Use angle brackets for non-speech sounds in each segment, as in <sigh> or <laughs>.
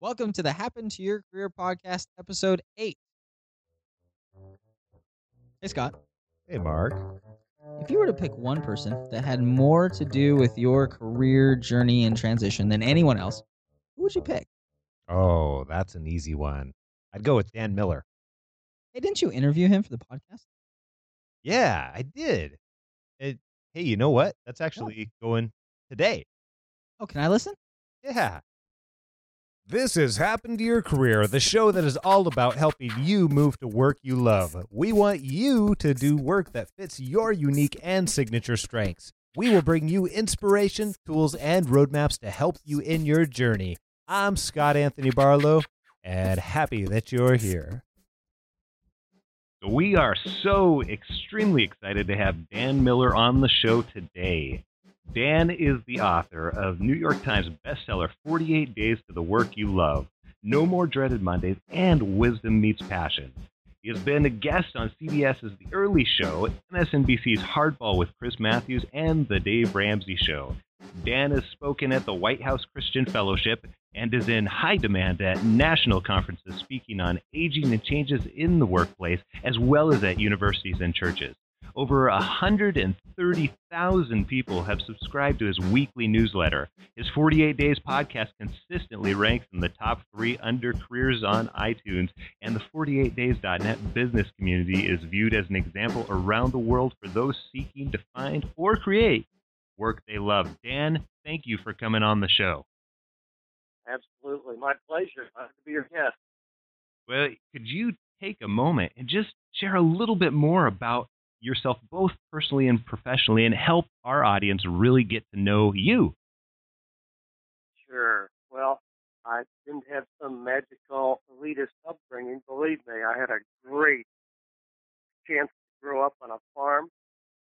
Welcome to the Happen to Your Career podcast, episode eight. Hey, Scott. Hey, Mark. If you were to pick one person that had more to do with your career journey and transition than anyone else, who would you pick? Oh, that's an easy one. I'd go with Dan Miller. Hey, didn't you interview him for the podcast? Yeah, I did. It, hey, you know what? That's actually going today. Oh, can I listen? Yeah. This has happened to your career, the show that is all about helping you move to work you love. We want you to do work that fits your unique and signature strengths. We will bring you inspiration, tools, and roadmaps to help you in your journey. I'm Scott Anthony Barlow, and happy that you're here. We are so extremely excited to have Dan Miller on the show today. Dan is the author of New York Times bestseller 48 Days to the Work You Love, No More Dreaded Mondays, and Wisdom Meets Passion. He has been a guest on CBS's The Early Show, MSNBC's Hardball with Chris Matthews, and The Dave Ramsey Show. Dan has spoken at the White House Christian Fellowship and is in high demand at national conferences speaking on aging and changes in the workplace, as well as at universities and churches. Over 130,000 people have subscribed to his weekly newsletter. His 48 Days podcast consistently ranks in the top three under careers on iTunes, and the 48days.net business community is viewed as an example around the world for those seeking to find or create work they love. Dan, thank you for coming on the show. Absolutely. My pleasure. Glad to be your guest. Well, could you take a moment and just share a little bit more about yourself, both personally and professionally, and help our audience really get to know you? Sure. Well, I didn't have some magical elitist upbringing. Believe me, I had a great chance to grow up on a farm.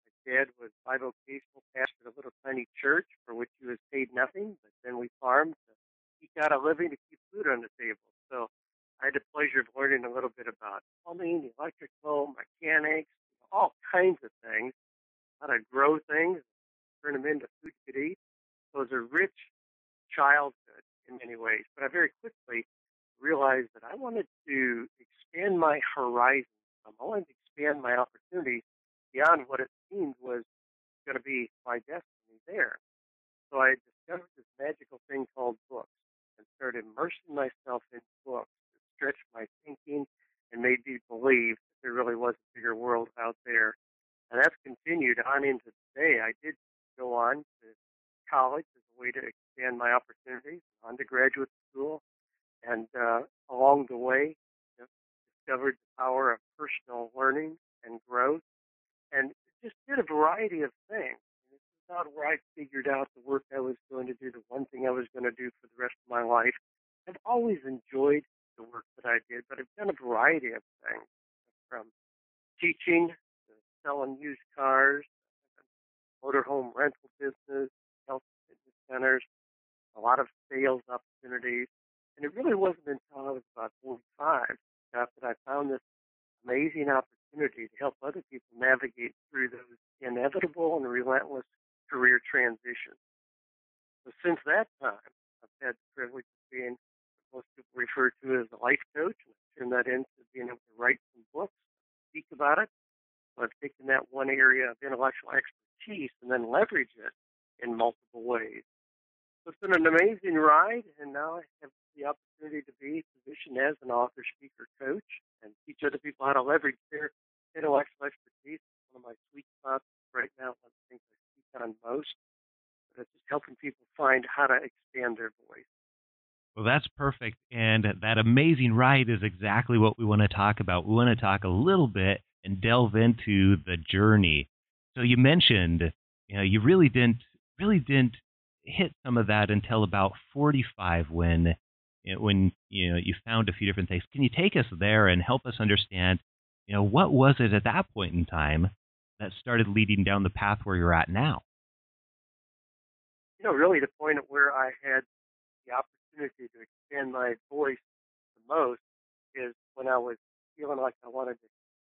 My dad was bivocational, pastored a little tiny church for which he was paid nothing, but then we farmed to eke out a living to keep food on the table. So I had the pleasure of learning a little bit about plumbing, electrical, mechanics, all kinds of things, how to grow things, turn them into food could eat. So it was a rich childhood in many ways. But I very quickly realized that I wanted to expand my horizons. Um, I wanted to expand my opportunities beyond what it seemed was going to be my destiny there. So I discovered this magical thing called books and started immersing myself in books to stretch my thinking and made me believe that there really was a bigger world out there. And that's continued on into today. I did go on to college as a way to expand my opportunities, on to graduate school, and uh, along the way, discovered the power of personal learning and growth, and just did a variety of things. Is not where I figured out the work I was going to do, the one thing I was going to do for the rest of my life. I've always enjoyed the work that I did, but I've done a variety of things teaching selling used cars, motorhome rental business, health fitness centers, a lot of sales opportunities. And it really wasn't until I was about 45 that I found this amazing opportunity to help other people navigate through those inevitable and relentless career transitions. So since that time, I've had the privilege of being most people refer to as a life coach, and I turned that into being able to write some books, speak about it. I've taken that one area of intellectual expertise and then leverage it in multiple ways. So it's been an amazing ride, and now I have the opportunity to be positioned as an author, speaker, coach, and teach other people how to leverage their intellectual expertise. It's One of my sweet spots right now, one of the things I speak on most, but it's just helping people find how to expand their voice. Well, that's perfect. And that amazing ride is exactly what we want to talk about. We want to talk a little bit and delve into the journey. So you mentioned, you know, you really didn't really didn't hit some of that until about 45 when when you know you found a few different things. Can you take us there and help us understand, you know, what was it at that point in time that started leading down the path where you're at now? You know, really the point where I had the opportunity to expand my voice the most is when I was feeling like I wanted to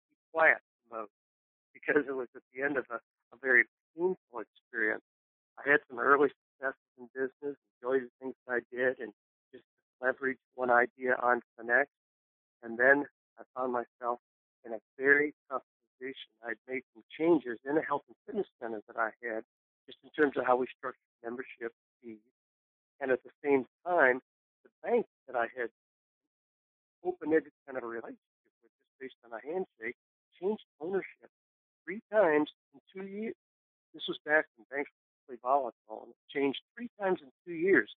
keep quiet the most because it was at the end of a, a very painful experience. I had some early successes in business, enjoyed the things I did, and just leverage one idea onto the next. And then I found myself in a very tough position. I'd made some changes in a health and fitness center that I had, just in terms of how we structured membership fees. And at the same time, the bank that I had open-ended kind of a relationship with, just based on a handshake, changed ownership three times in two years. This was back when banks were really volatile, and it changed three times in two years.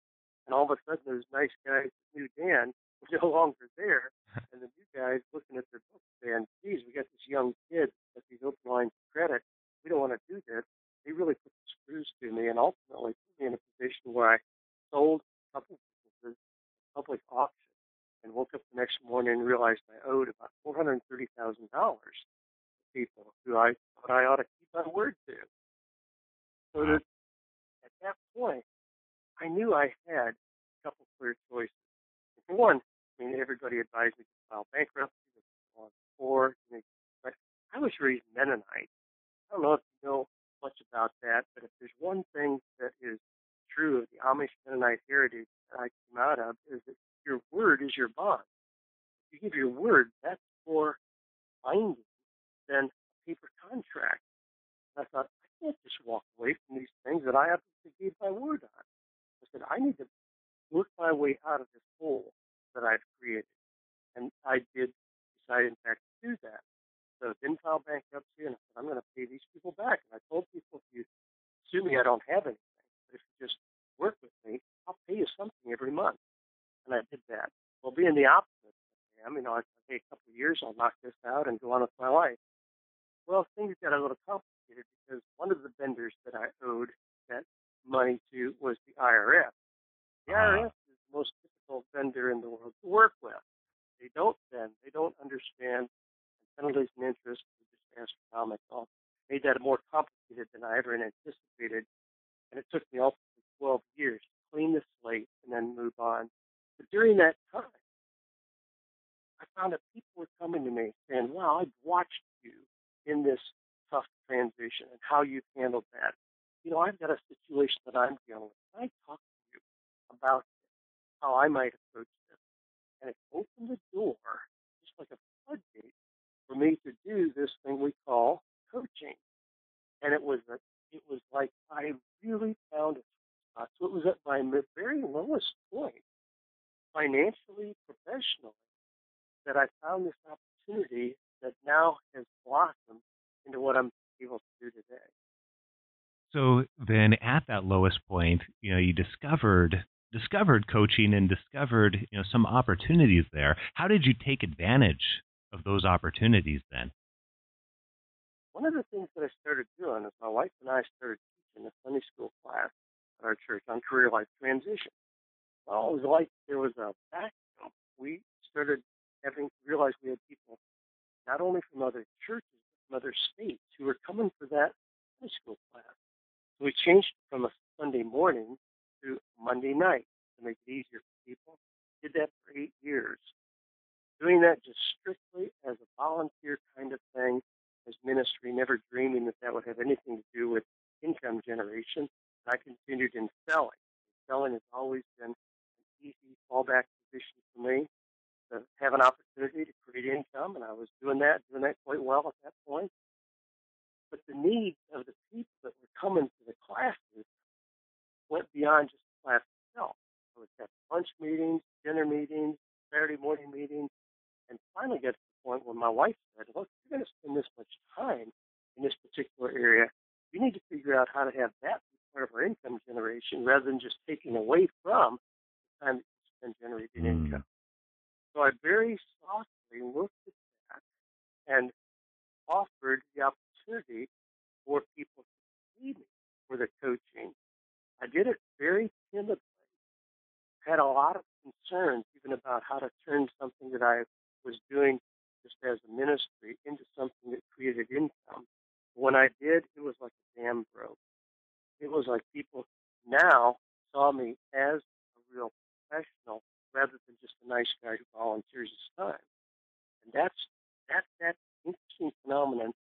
And all of a sudden, those nice guys that knew Dan <laughs> were no longer there, <laughs> and the new guys looking at their books saying, "Geez, we got this young kid with these open lines of credit. We don't want to do this." They really put the screws to me, and ultimately put me in a position where I sold a couple businesses, public auction, and woke up the next morning and realized I owed about four hundred thirty thousand dollars to people who I thought I ought to keep my word to. So that at that point, I knew I had a couple clear choices. For one, I mean, everybody advised me to file bankruptcy, or you know, but I was raised Mennonite. I don't know if you know much about that, but if there's one thing that is true of the Amish Mennonite heritage that I came out of is that your word is your bond. If you give your word, that's more binding than a paper contract. And I thought, I can't just walk away from these things that I have to give my word on. I said, I need to work my way out of this hole that I've created. And I did decide, in fact, to do that. So I didn't file bankruptcy, and I said, I'm going to pay these people back. And I told people, if you sue me, I don't have anything. But if you just work with me, I'll pay you something every month. And I did that. Well, being the opposite, I am, you know, I say a couple of years, I'll knock this out and go on with my life. Well, things got a little complicated because one of the vendors that I owed that money to was the IRS. The uh-huh. IRS is the most difficult vendor in the world to work with. They don't bend. They don't understand penalties and interest are just astronomical. Made that more complicated than I ever anticipated, and it took me ultimately 12 years clean the slate and then move on. But during that time, I found that people were coming to me saying, "Wow, I've watched you in this tough transition and how you've handled that. You know, I've got a situation that I'm dealing with. Can I talk to you about how I might approach this?" And it opened the door, just like a floodgate, for me to do this thing we call coaching. And it was a, it was like I really found a spot. So it was at my very lowest point, financially, professionally, that I found this opportunity that now has blossomed into what I'm able to do today. So then, at that lowest point, you know, you discovered discovered coaching and discovered you know some opportunities there. How did you take advantage of those opportunities then? One of the things that I started doing is my wife and I started teaching a Sunday school class our church on career life transition. Well, it was like there was a vacuum. We started having realized we had people not only from other churches but from other states who were coming for that Sunday school class. So we changed from a Sunday morning to Monday night to make it easier for people. Did that for eight years doing that just strictly as a volunteer kind of thing, as ministry, never dreaming that that would have anything to do with income generation. I continued in selling. Selling has always been an easy fallback position for me to have an opportunity to create income, and I was doing that, doing that quite well at that point. But the needs of the people that were coming to the classes went beyond just the class itself. I would have lunch meetings, dinner meetings, Saturday morning meetings, and finally get to the point where my wife said, look, you're going to spend this much time in this particular area. You need to figure out how to have that part of our income generation rather than just taking away from the time that you spend generating Mm. income. So I very softly looked at that and offered the opportunity for people to see me for the coaching. I did it very timidly. Had a lot of concerns even about how to turn something that I was doing just as a ministry into something that created income. When I did, it was like a dam broke. It was like people now saw me as a real professional rather than just a nice guy who volunteers his time. And that's that that interesting phenomenon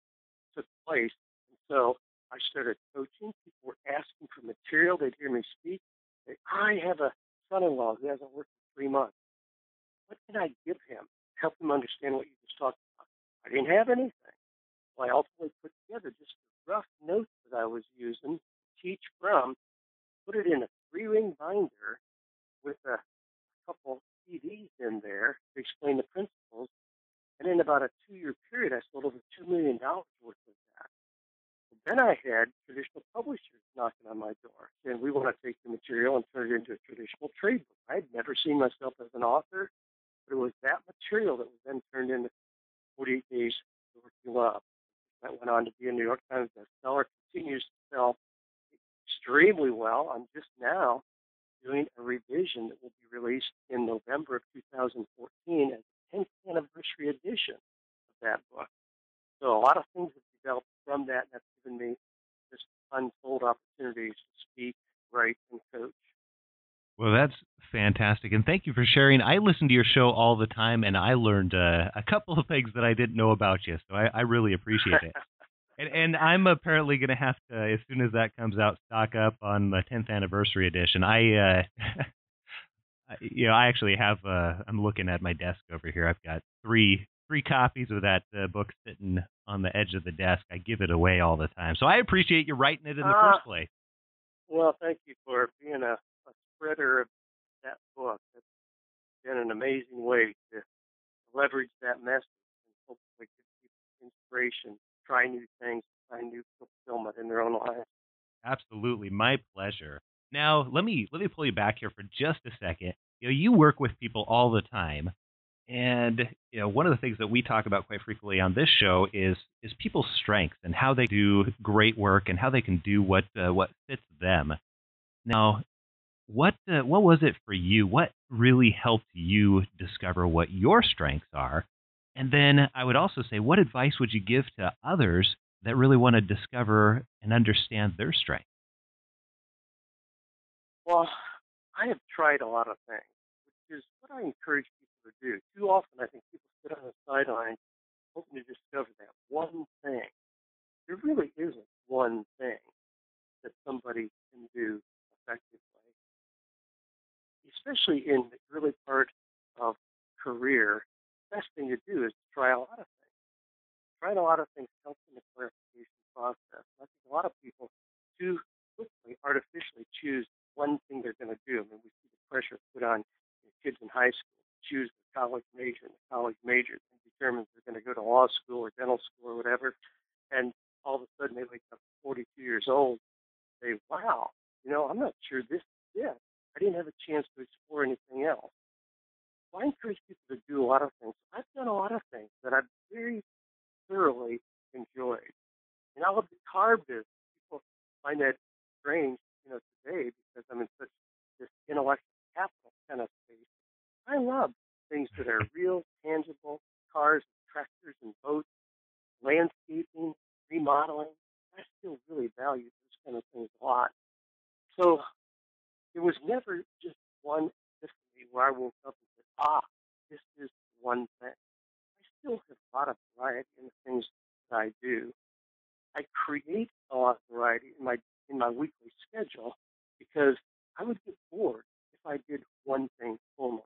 took place. And so I started coaching. People were asking for material. They'd hear me speak. They, I have a son-in-law who hasn't worked three months. What can I give him? Help him understand what you just talked about. I didn't have anything. Well, I ultimately put together just the rough notes that I was using to teach from, put it in a three ring binder with a couple CDs in there to explain the principles. And in about a two year period, I sold over $2 million worth of that. Then I had traditional publishers knocking on my door saying, We want to take the material and turn it into a traditional trade book. I'd never seen myself as an author, but it was that material that was then turned into 48 Days to Work You Love. That went on to be a New York Times bestseller, continues to sell extremely well. I'm just now doing a revision that will be released in November of 2014 as a 10th anniversary edition of that book. So a lot of things have developed from that, and that's given me just untold opportunities to speak, write, and coach. Well, that's fantastic, and thank you for sharing. I listen to your show all the time, and I learned uh, a couple of things that I didn't know about you, so I, I really appreciate it. And, and I'm apparently going to have to, as soon as that comes out, stock up on the 10th anniversary edition. I, uh, <laughs> you know, I actually have. Uh, I'm looking at my desk over here. I've got three three copies of that uh, book sitting on the edge of the desk. I give it away all the time, so I appreciate you writing it in the uh, first place. Well, thank you for being a, a spreader of that book. It's been an amazing way to leverage that message and hopefully give people inspiration, try new things, find new fulfillment in their own lives. Absolutely, my pleasure. Now, let me let me pull you back here for just a second. You know, you work with people all the time, and you know, one of the things that we talk about quite frequently on this show is is people's strengths and how they do great work and how they can do what uh, what fits them. Now, what uh, what was it for you? What really helped you discover what your strengths are? And then I would also say, what advice would you give to others that really want to discover and understand their strengths? Well, I have tried a lot of things, which is what I encourage people to do. Too often, I think people sit on the sidelines hoping to discover that one thing. There really isn't one thing that somebody can do effectively especially in the early part of career, best thing to do is try a lot of things. Trying a lot of things helps in the clarification process. I think a lot of people too quickly artificially choose one thing they're going to do. I mean, we see the pressure put on kids in high school choose the college major, and the college major then determines they're going to go to law school or dental school or whatever. And all of a sudden they wake up 42 years old and say, wow, you know, I'm not sure this is it. I didn't have a chance to explore anything else. I encourage people to do a lot of things. I've done a lot of things that I've very thoroughly enjoyed. And I love the car business. People find that strange, you know, today because I'm in such this intellectual capital kind of space. I love things that are real, tangible, cars, tractors, and boats, landscaping, remodeling. I still really value those kind of things a lot. So it was never just one epiphany where I woke up and ah, this is one thing. I still have a lot of variety in the things that I do. I create a lot of variety in my in my weekly schedule because I would get bored if I did one thing only.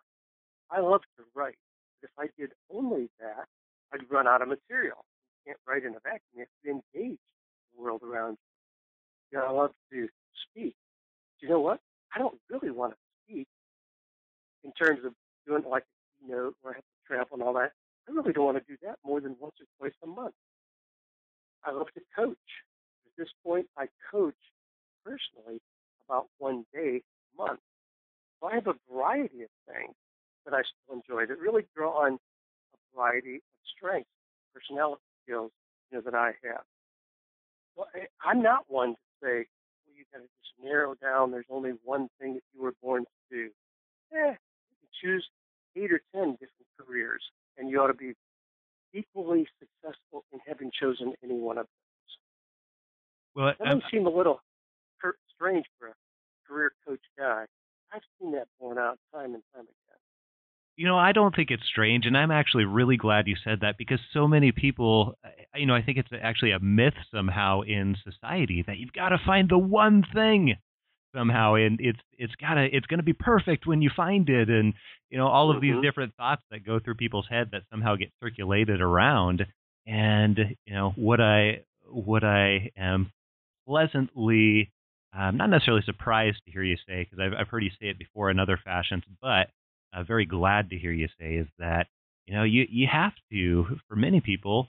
I love to write, but if I did only that, I'd run out of material. You can't write in a vacuum. You have to in the world around you. you know, I love to speak. Do you know what? I don't really want to speak in terms of doing like a keynote where I have to travel and all that. I really don't want to do that more than once or twice a month. I love to coach. At this point, I coach personally about one day a month. So I have a variety of things that I still enjoy that really draw on a variety of strengths, personality skills, you know, that I have. Well, I, I'm not one to say, well, you got to just narrow down. There's only one thing that you were born to do. Eh, you can choose eight or ten different careers, and you ought to be equally successful in having chosen any one of those. Well, that might seem a little strange for a career coach guy. I've seen that borne out time and time again. You know, I don't think it's strange, and I'm actually really glad you said that because so many people, you know, I think it's actually a myth somehow in society that you've got to find the one thing. Somehow and it's it's gotta it's gonna be perfect when you find it and you know all of Mm-hmm. these different thoughts that go through people's head that somehow get circulated around and you know what i what i am pleasantly um, not necessarily surprised to hear you say because I've, I've heard you say it before in other fashions but uh, very glad to hear you say is that you know you you have to for many people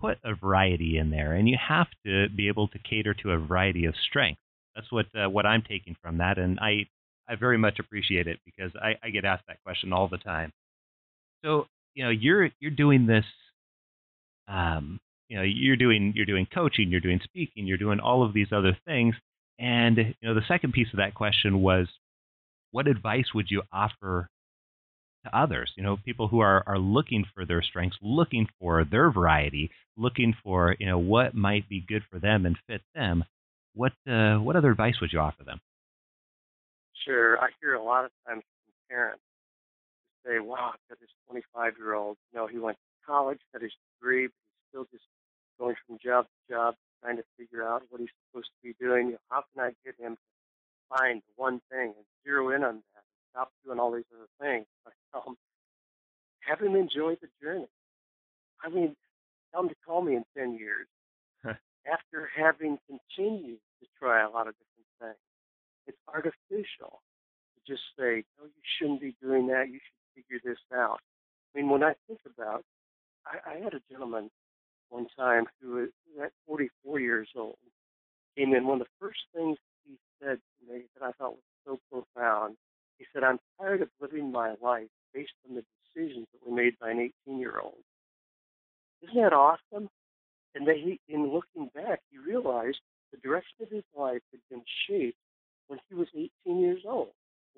put a variety in there and you have to be able to cater to a variety of strengths that's what uh, what i'm taking from that and i i very much appreciate it because i i get asked that question all the time. So you know you're you're doing this um you know you're doing you're doing coaching you're doing speaking you're doing all of these other things and you know the second piece of that question was what advice would you offer to others? You know people who are are looking for their strengths looking for their variety looking for you know what might be good for them and fit them what uh, what other advice would you offer them Sure, I hear a lot of times from parents say, "Wow, I've got this 25 year old. You know, he went to college, got his degree, but he's still just going from job to job, trying to figure out what he's supposed to be doing. You know, how can I get him to find one thing and zero in on that? Stop doing all these other things." <laughs> Him, have him enjoy the journey. I mean, tell him to call me in 10 years after having continued to try a lot of different things it's artificial to just say, no, you shouldn't be doing that. You should figure this out. I mean, when I think about, I, I had a gentleman one time who was at 44 years old, came in. One of the first things he said to me that I thought was so profound, he said, I'm tired of living my life based on the decisions that were made by an 18 year old. Isn't that awesome? And that he, in looking back, he realized the direction of his life had been shaped when he was 18 years old.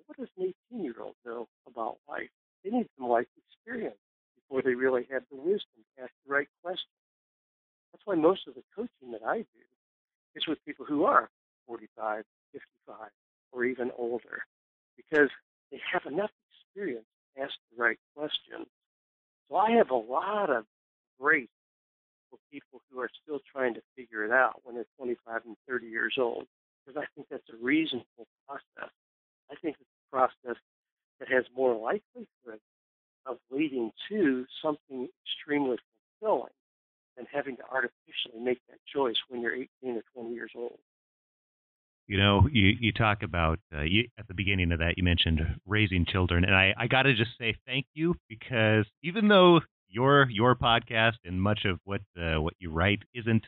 What does an 18 year old know about life? They need some life experience before they really have the wisdom to ask the right questions. That's why most of the coaching that I do is with people who are 45, 55, or even older, because they have enough experience to ask the right questions. So I have a lot of grace for people who are still trying to figure it out when they're 25 and 30 years old because I think that's a reasonable process. I think it's a process that has more likelihood of leading to something extremely fulfilling than having to artificially make that choice when you're 18 or 20 years old. You know, you, you talk about uh, you, at the beginning of that, you mentioned raising children, and I, I got to just say thank you because even though your your podcast and much of what uh, what you write isn't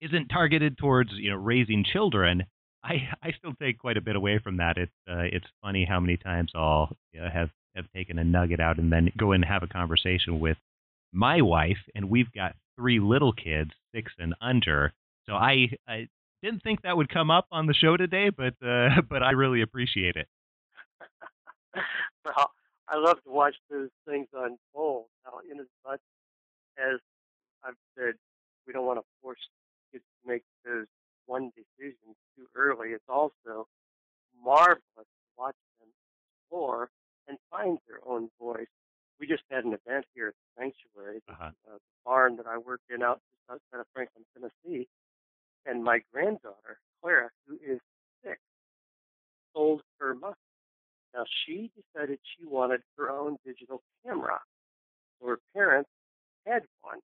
isn't targeted towards you know raising children, I I still take quite a bit away from that. It's uh, it's funny how many times I'll you know, have have taken a nugget out and then go and have a conversation with my wife, and we've got three little kids, six and under. So I, I didn't think that would come up on the show today, but uh, <laughs> but I really appreciate it. <laughs> well, I love to watch those things unfold. Now, in as much as I've said, we don't want to force kids to make those one decisions too early. It's also marvelous to watch them explore and find their own voice. We just had an event here at the sanctuary, Uh-huh. uh, the barn that I work in out just outside of Franklin, Tennessee, and my granddaughter, Clara, who is six, sold her muscle. Now she decided she wanted her own digital camera. Her parents had one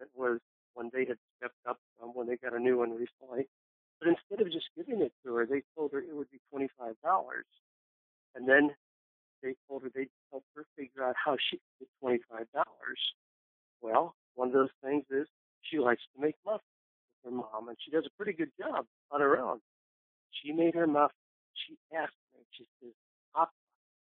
that was one they had stepped up from when they got a new one recently. But instead of just giving it to her, they told her it would be twenty five dollars. And then they told her they'd help her figure out how she could get twenty five dollars. Well, one of those things is she likes to make muffins with her mom and she does a pretty good job on her own. She made her muffins. She asked me, she says,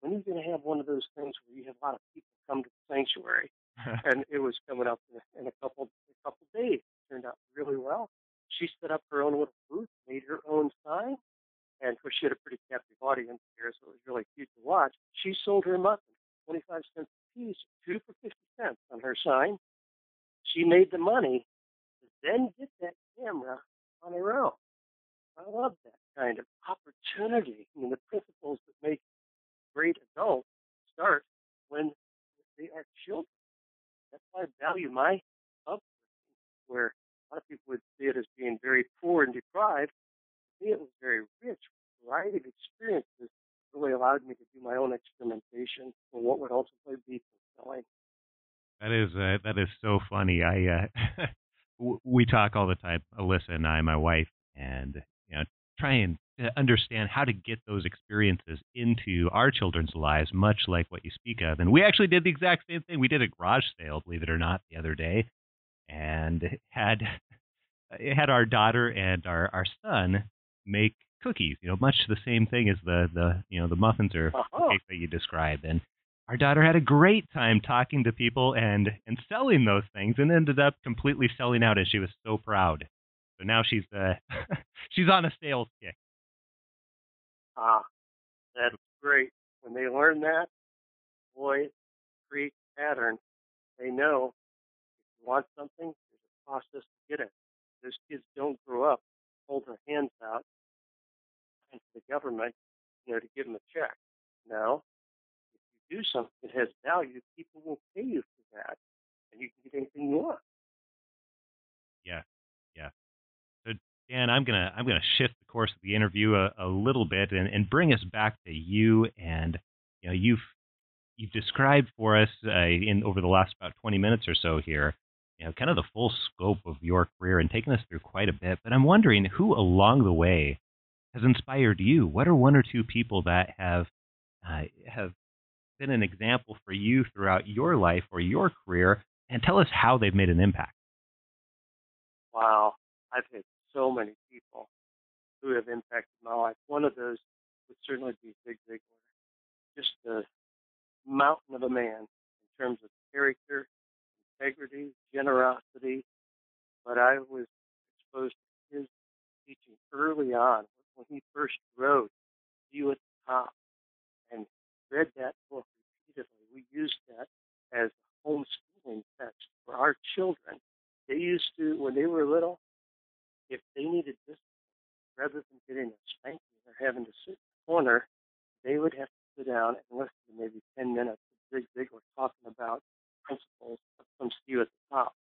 when are you going to have one of those things where you have a lot of people come to the sanctuary? <laughs> and it was coming up in a, in a couple a couple days. It turned out really well. She set up her own little booth, made her own sign, and of course she had a pretty captive audience here, so it was really cute to watch. She sold her muffins, twenty five cents a piece, two for fifty cents on her sign. She made the money to then get that camera on her own. I love that kind of opportunity. I mean, the principles that make great adults start when they are children. That's why I value my upbringing, where a lot of people would see it as being very poor and deprived. me, it was very rich, variety of experiences. Really allowed me to do my own experimentation for what would ultimately be fulfilling. That is uh, that is so funny. I uh, <laughs> we talk all the time, Alyssa and I, my wife, and you know, try and uh, understand how to get those experiences into our children's lives, much like what you speak of. And we actually did the exact same thing. We did a garage sale, believe it or not, the other day, and had had our daughter and our our son make cookies. You know, much the same thing as the the you know the muffins or uh-huh. cakes that you described. And our daughter had a great time talking to people and and selling those things, and ended up completely selling out, and she was so proud. So now she's uh, <laughs> she's on a sales kick. Ah, that's great. When they learn that, boy, create pattern. They know if you want something, there's a process to get it. Those kids don't grow up, hold their hands out to the government, you know, to give them a check. No, if you do something that has value, people will pay you for that, and you can get anything you want. Yeah, yeah. Dan, I'm gonna I'm gonna shift the course of the interview a, a little bit and, and bring us back to you and you know you've you've described for us uh, in over the last about 20 minutes or so here you know, kind of the full scope of your career and taken us through quite a bit. But I'm wondering who along the way has inspired you? What are one or two people that have uh, have been an example for you throughout your life or your career? And tell us how they've made an impact. Wow, I've had so many people who have impacted my life. One of those would certainly be Zig Ziglar. Just a mountain of a man in terms of character, integrity, generosity. But I was exposed to his teaching early on when he first wrote You at the Top and read that book repeatedly. We used that as homeschooling text for our children. They used to, when they were little, if they needed this, rather than getting a spanking or having to sit in the corner, they would have to sit down and listen to maybe 10 minutes of Zig Ziglar talking about principles from See You at the Top,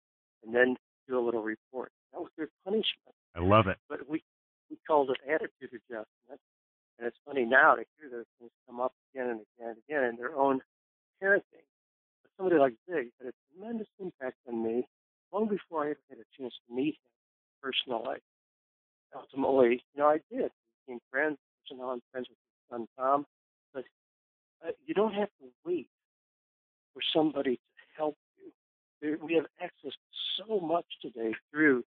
and then do a little report. That was their punishment. I love it. But we we called it attitude adjustment. And it's funny now to hear those things come up again and again and again in their own parenting. But somebody like Zig had a tremendous impact on me long before I ever had a chance to meet him personally. Ultimately, you know, I did. We became friends. So friends with his son Tom. But uh, you don't have to wait for somebody to help you. We have access to so much today through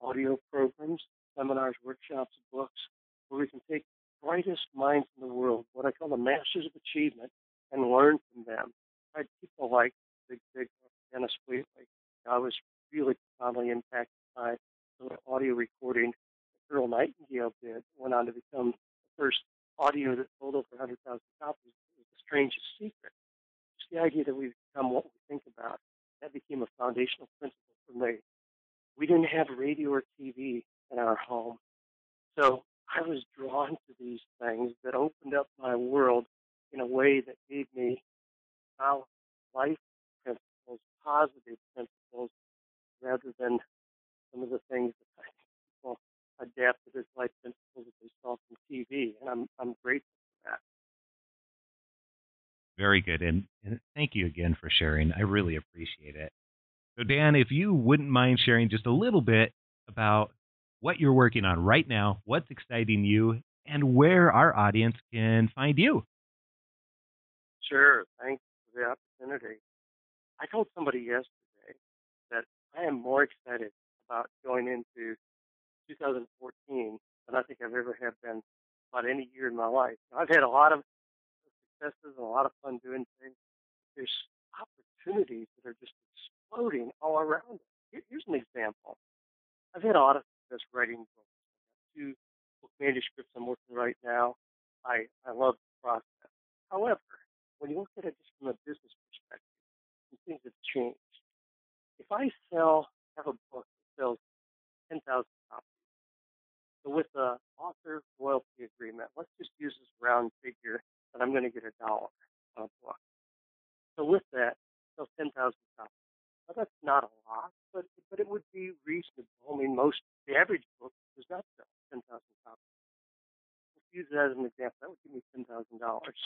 audio programs, seminars, workshops, books, where we can take brightest minds in the world, what I call the masters of achievement, and learn from them. I people like Big Big Dennis Waitley. I was really profoundly impacted by the audio recording that Earl Nightingale did, went on to become audio that sold over 100,000 copies. Was the strangest secret. Just the idea that we become what we think about. That became a foundational principle for me. We didn't have radio or TV in our home. So I was drawn to these things that opened up my world in a way that gave me how life principles, positive principles, rather than some of the things that I people adapted as life principles that they saw from TV. And I'm I'm grateful for that. Very good. And, and thank you again for sharing. I really appreciate it. So, Dan, if you wouldn't mind sharing just a little bit about what you're working on right now, what's exciting you, and where our audience can find you. Sure. Thanks for the opportunity. I told somebody yesterday that I am more excited about going into 2014 than I think I've ever have been about any year in my life. I've had a lot of successes and a lot of fun doing things. There's opportunities that are just exploding all around. Here's an example. I've had a lot of success writing books. two book manuscripts I'm working right now. I, I love the process. However, when you look at it just from a business perspective, things have changed. If I sell, have a book that sells 10,000 copies, so with the author royalty agreement, let's just use this round figure that I'm going to get a dollar on a book. So with that, sell 10,000 copies. Now that's not a lot, but but it would be reasonable. I mean, most the average book does not sell 10,000 copies. use that as an example. That would give me ten thousand dollars.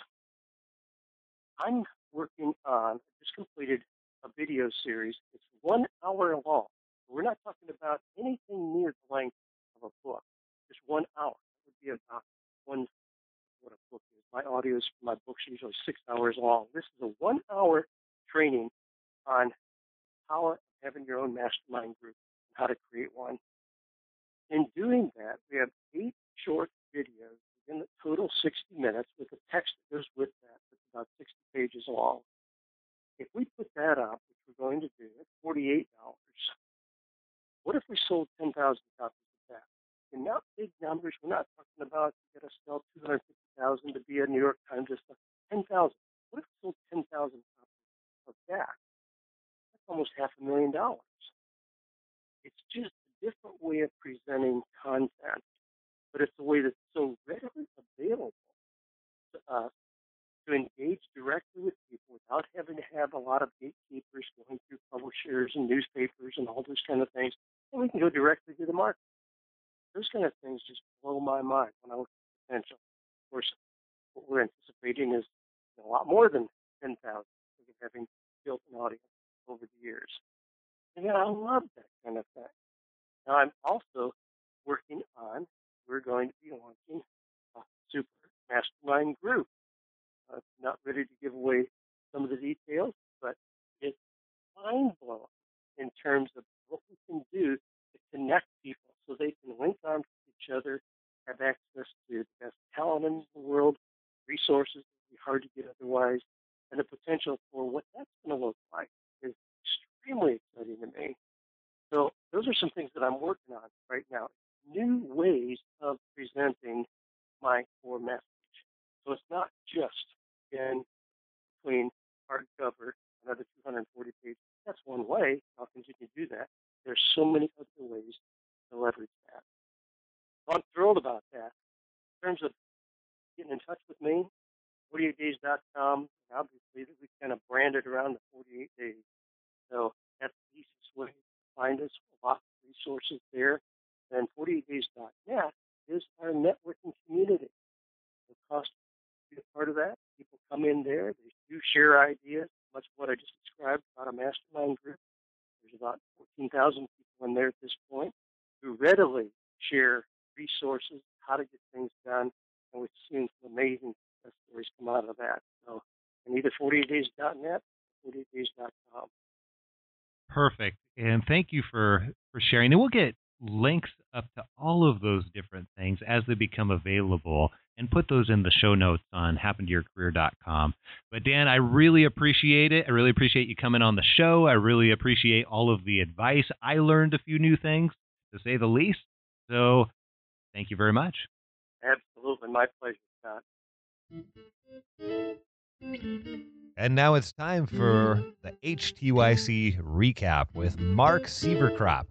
I'm working on just completed a video series. It's one hour long. We're not talking about anything near the length of a book. Just one hour. It would be about one what a book is. My audios my books are usually six hours long. This is a one hour training on of having your own mastermind group and how to create one. In doing that, we have eight short videos in the total 60 minutes with the text that goes with that. It's about 60 pages long. If we put that up, which we're going to do, at $48, what if we sold 10,000 copies And not big numbers. We're not talking about you got to sell 250,000 to be a New York Times. Just 10,000. What if we sold 10,000 copies of that? That's almost half a million dollars. It's just a different way of presenting content, but it's a way that's so readily available to us to engage directly with people without having to have a lot of gatekeepers going through publishers and newspapers and all those kind of things. And we can go directly to the market. Those kind of things just blow my mind when I look at the potential. Of course, what we're anticipating is a lot more than 10,000 having built an audience over the years. And I love that kind of thing. Now I'm also working on, we're going to be launching a super mastermind group. I'm uh, not ready to give away some of the details, but it's mind blowing in terms of what we can do to connect people so they can link arms with each other, have access to the best talent in the world, resources that would be hard to get otherwise, and the potential for what that's going to look like is extremely exciting to me. So those are some things that I'm working on right now. New ways of presenting my core message. So it's not just in between hardcover another 240 pages. That's one way. I'll continue to do that. There's so many other ways to leverage that. So I'm thrilled about that. In terms of getting in touch with me, 48days.com. Obviously, we kind of branded around the 48 days. So that's the easiest way to find us. A lot of resources there. And 48days.net is our networking community. The cost to be a part of that. People come in there. They do share ideas, much of what I just described about a mastermind group. There's about 14,000 people in there at this point who readily share resources, how to get things done, and we've seen some amazing success stories come out of that. So, and either 48days.net or 48days.com. Perfect. And thank you for, for sharing. And we'll get links up to all of those different things as they become available and put those in the show notes on happentoyourcareer.com. But Dan, I really appreciate it. I really appreciate you coming on the show. I really appreciate all of the advice. I learned a few new things, to say the least. So thank you very much. Absolutely. My pleasure, Scott. And now it's time for the HTYC recap with Mark Sieverkropp.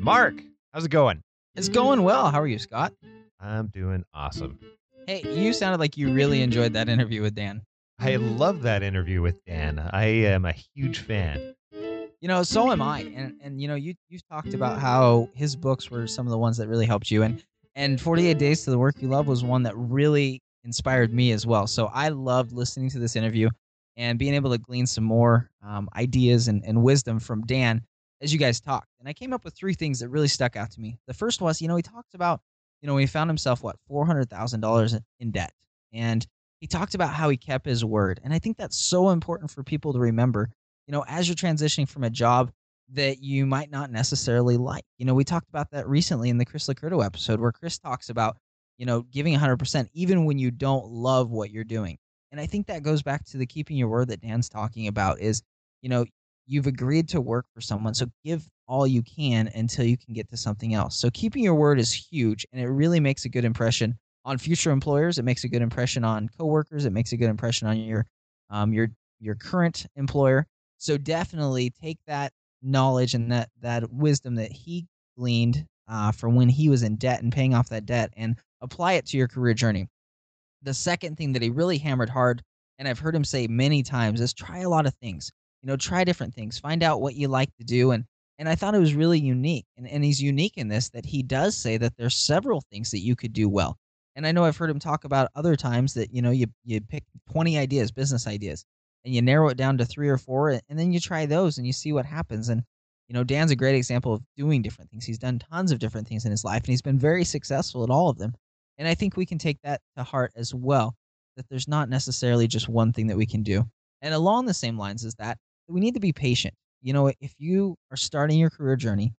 Mark, how's it going? It's going well. How are you, Scott? I'm doing awesome. Hey, you sounded like you really enjoyed that interview with Dan. I love that interview with Dan. I am a huge fan. You know, so am I. And and you know, you you talked about how his books were some of the ones that really helped you and and 48 Days to the Work You Love was one that really inspired me as well. So I loved listening to this interview and being able to glean some more um, ideas and, and wisdom from Dan as you guys talked. And I came up with three things that really stuck out to me. The first was, you know, he talked about, you know, he found himself, what, $400,000 in debt. And he talked about how he kept his word. And I think that's so important for people to remember, you know, as you're transitioning from a job that you might not necessarily like. You know, we talked about that recently in the Chris LoCurto episode where Chris talks about, you know, giving 100% even when you don't love what you're doing. And I think that goes back to the keeping your word that Dan's talking about is, you know, you've agreed to work for someone, so give all you can until you can get to something else. So keeping your word is huge and it really makes a good impression on future employers. It makes a good impression on coworkers. It makes a good impression on your um, your your current employer. So definitely take that knowledge and that that wisdom that he gleaned uh, from when he was in debt and paying off that debt and apply it to your career journey. The second thing that he really hammered hard, and I've heard him say many times, is try a lot of things. You know, try different things, find out what you like to do, and and I thought it was really unique. And and he's unique in this that he does say that there's several things that you could do well. And I know I've heard him talk about other times that, you know, you, you pick 20 ideas, business ideas, and you narrow it down to three or four, and then you try those and you see what happens. And, you know, Dan's a great example of doing different things. He's done tons of different things in his life, and he's been very successful at all of them. And I think we can take that to heart as well, that there's not necessarily just one thing that we can do. And along the same lines is that we need to be patient. You know, if you are starting your career journey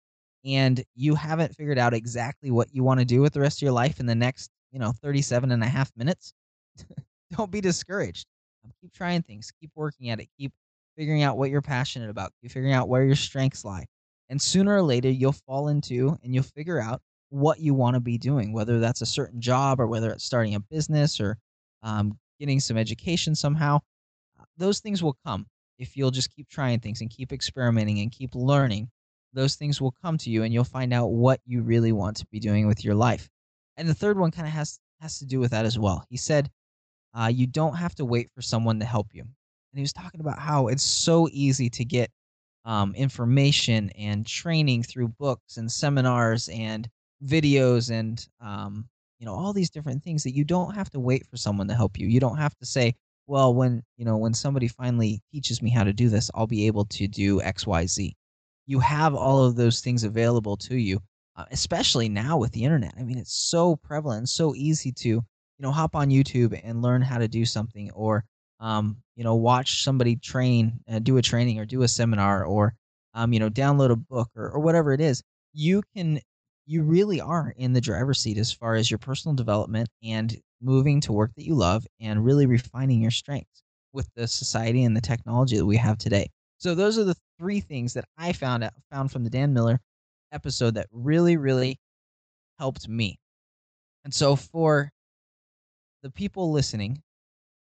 and you haven't figured out exactly what you want to do with the rest of your life in the next, you know, 37 and a half minutes, <laughs> don't be discouraged. Um, keep trying things, keep working at it, keep figuring out what you're passionate about, keep figuring out where your strengths lie. And sooner or later, you'll fall into and you'll figure out what you want to be doing, whether that's a certain job or whether it's starting a business or um, getting some education somehow. Those things will come if you'll just keep trying things and keep experimenting and keep learning. Those things will come to you, and you'll find out what you really want to be doing with your life. And the third one kind of has has to do with that as well. He said, uh, "You don't have to wait for someone to help you." And he was talking about how it's so easy to get um, information and training through books and seminars and videos and um, you know all these different things that you don't have to wait for someone to help you you don't have to say well when you know when somebody finally teaches me how to do this i'll be able to do xyz you have all of those things available to you uh, especially now with the internet. I mean it's so prevalent so easy to you know hop on youtube and learn how to do something or um, you know watch somebody train uh, do a training or do a seminar or um, you know download a book or, or whatever it is. You can you really are in the driver's seat as far as your personal development and moving to work that you love and really refining your strengths with the society and the technology that we have today. So those are the three things that I found out, found from the Dan Miller episode that really really helped me. And so for the people listening,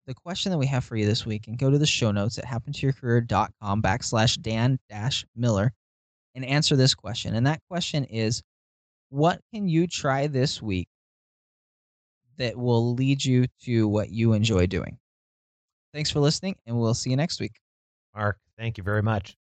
the question that we have for you this week, and go to the show notes at happentoyourcareer.com backslash Dan dash Miller and answer this question. And that question is what can you try this week that will lead you to what you enjoy doing? Thanks for listening, and we'll see you next week. Mark, thank you very much.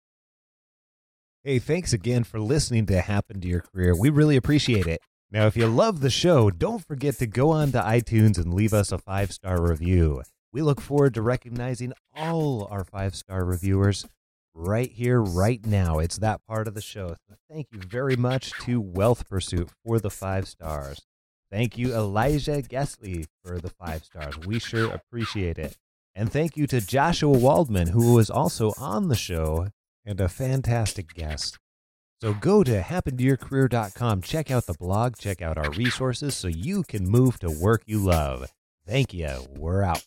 Hey, thanks again for listening to Happen to Your Career. We really appreciate it. Now, if you love the show, don't forget to go on to iTunes and leave us a five star review. We look forward to recognizing all our five star reviewers right here, right now. It's that part of the show. So thank you very much to Wealth Pursuit for the five stars. Thank you, Elijah Gesley, for the five stars. We sure appreciate it. And thank you to Joshua Waldman, who was also on the show and a fantastic guest. So go to happentoyourcareer.com, check out the blog, check out our resources so you can move to work you love. Thank you. We're out.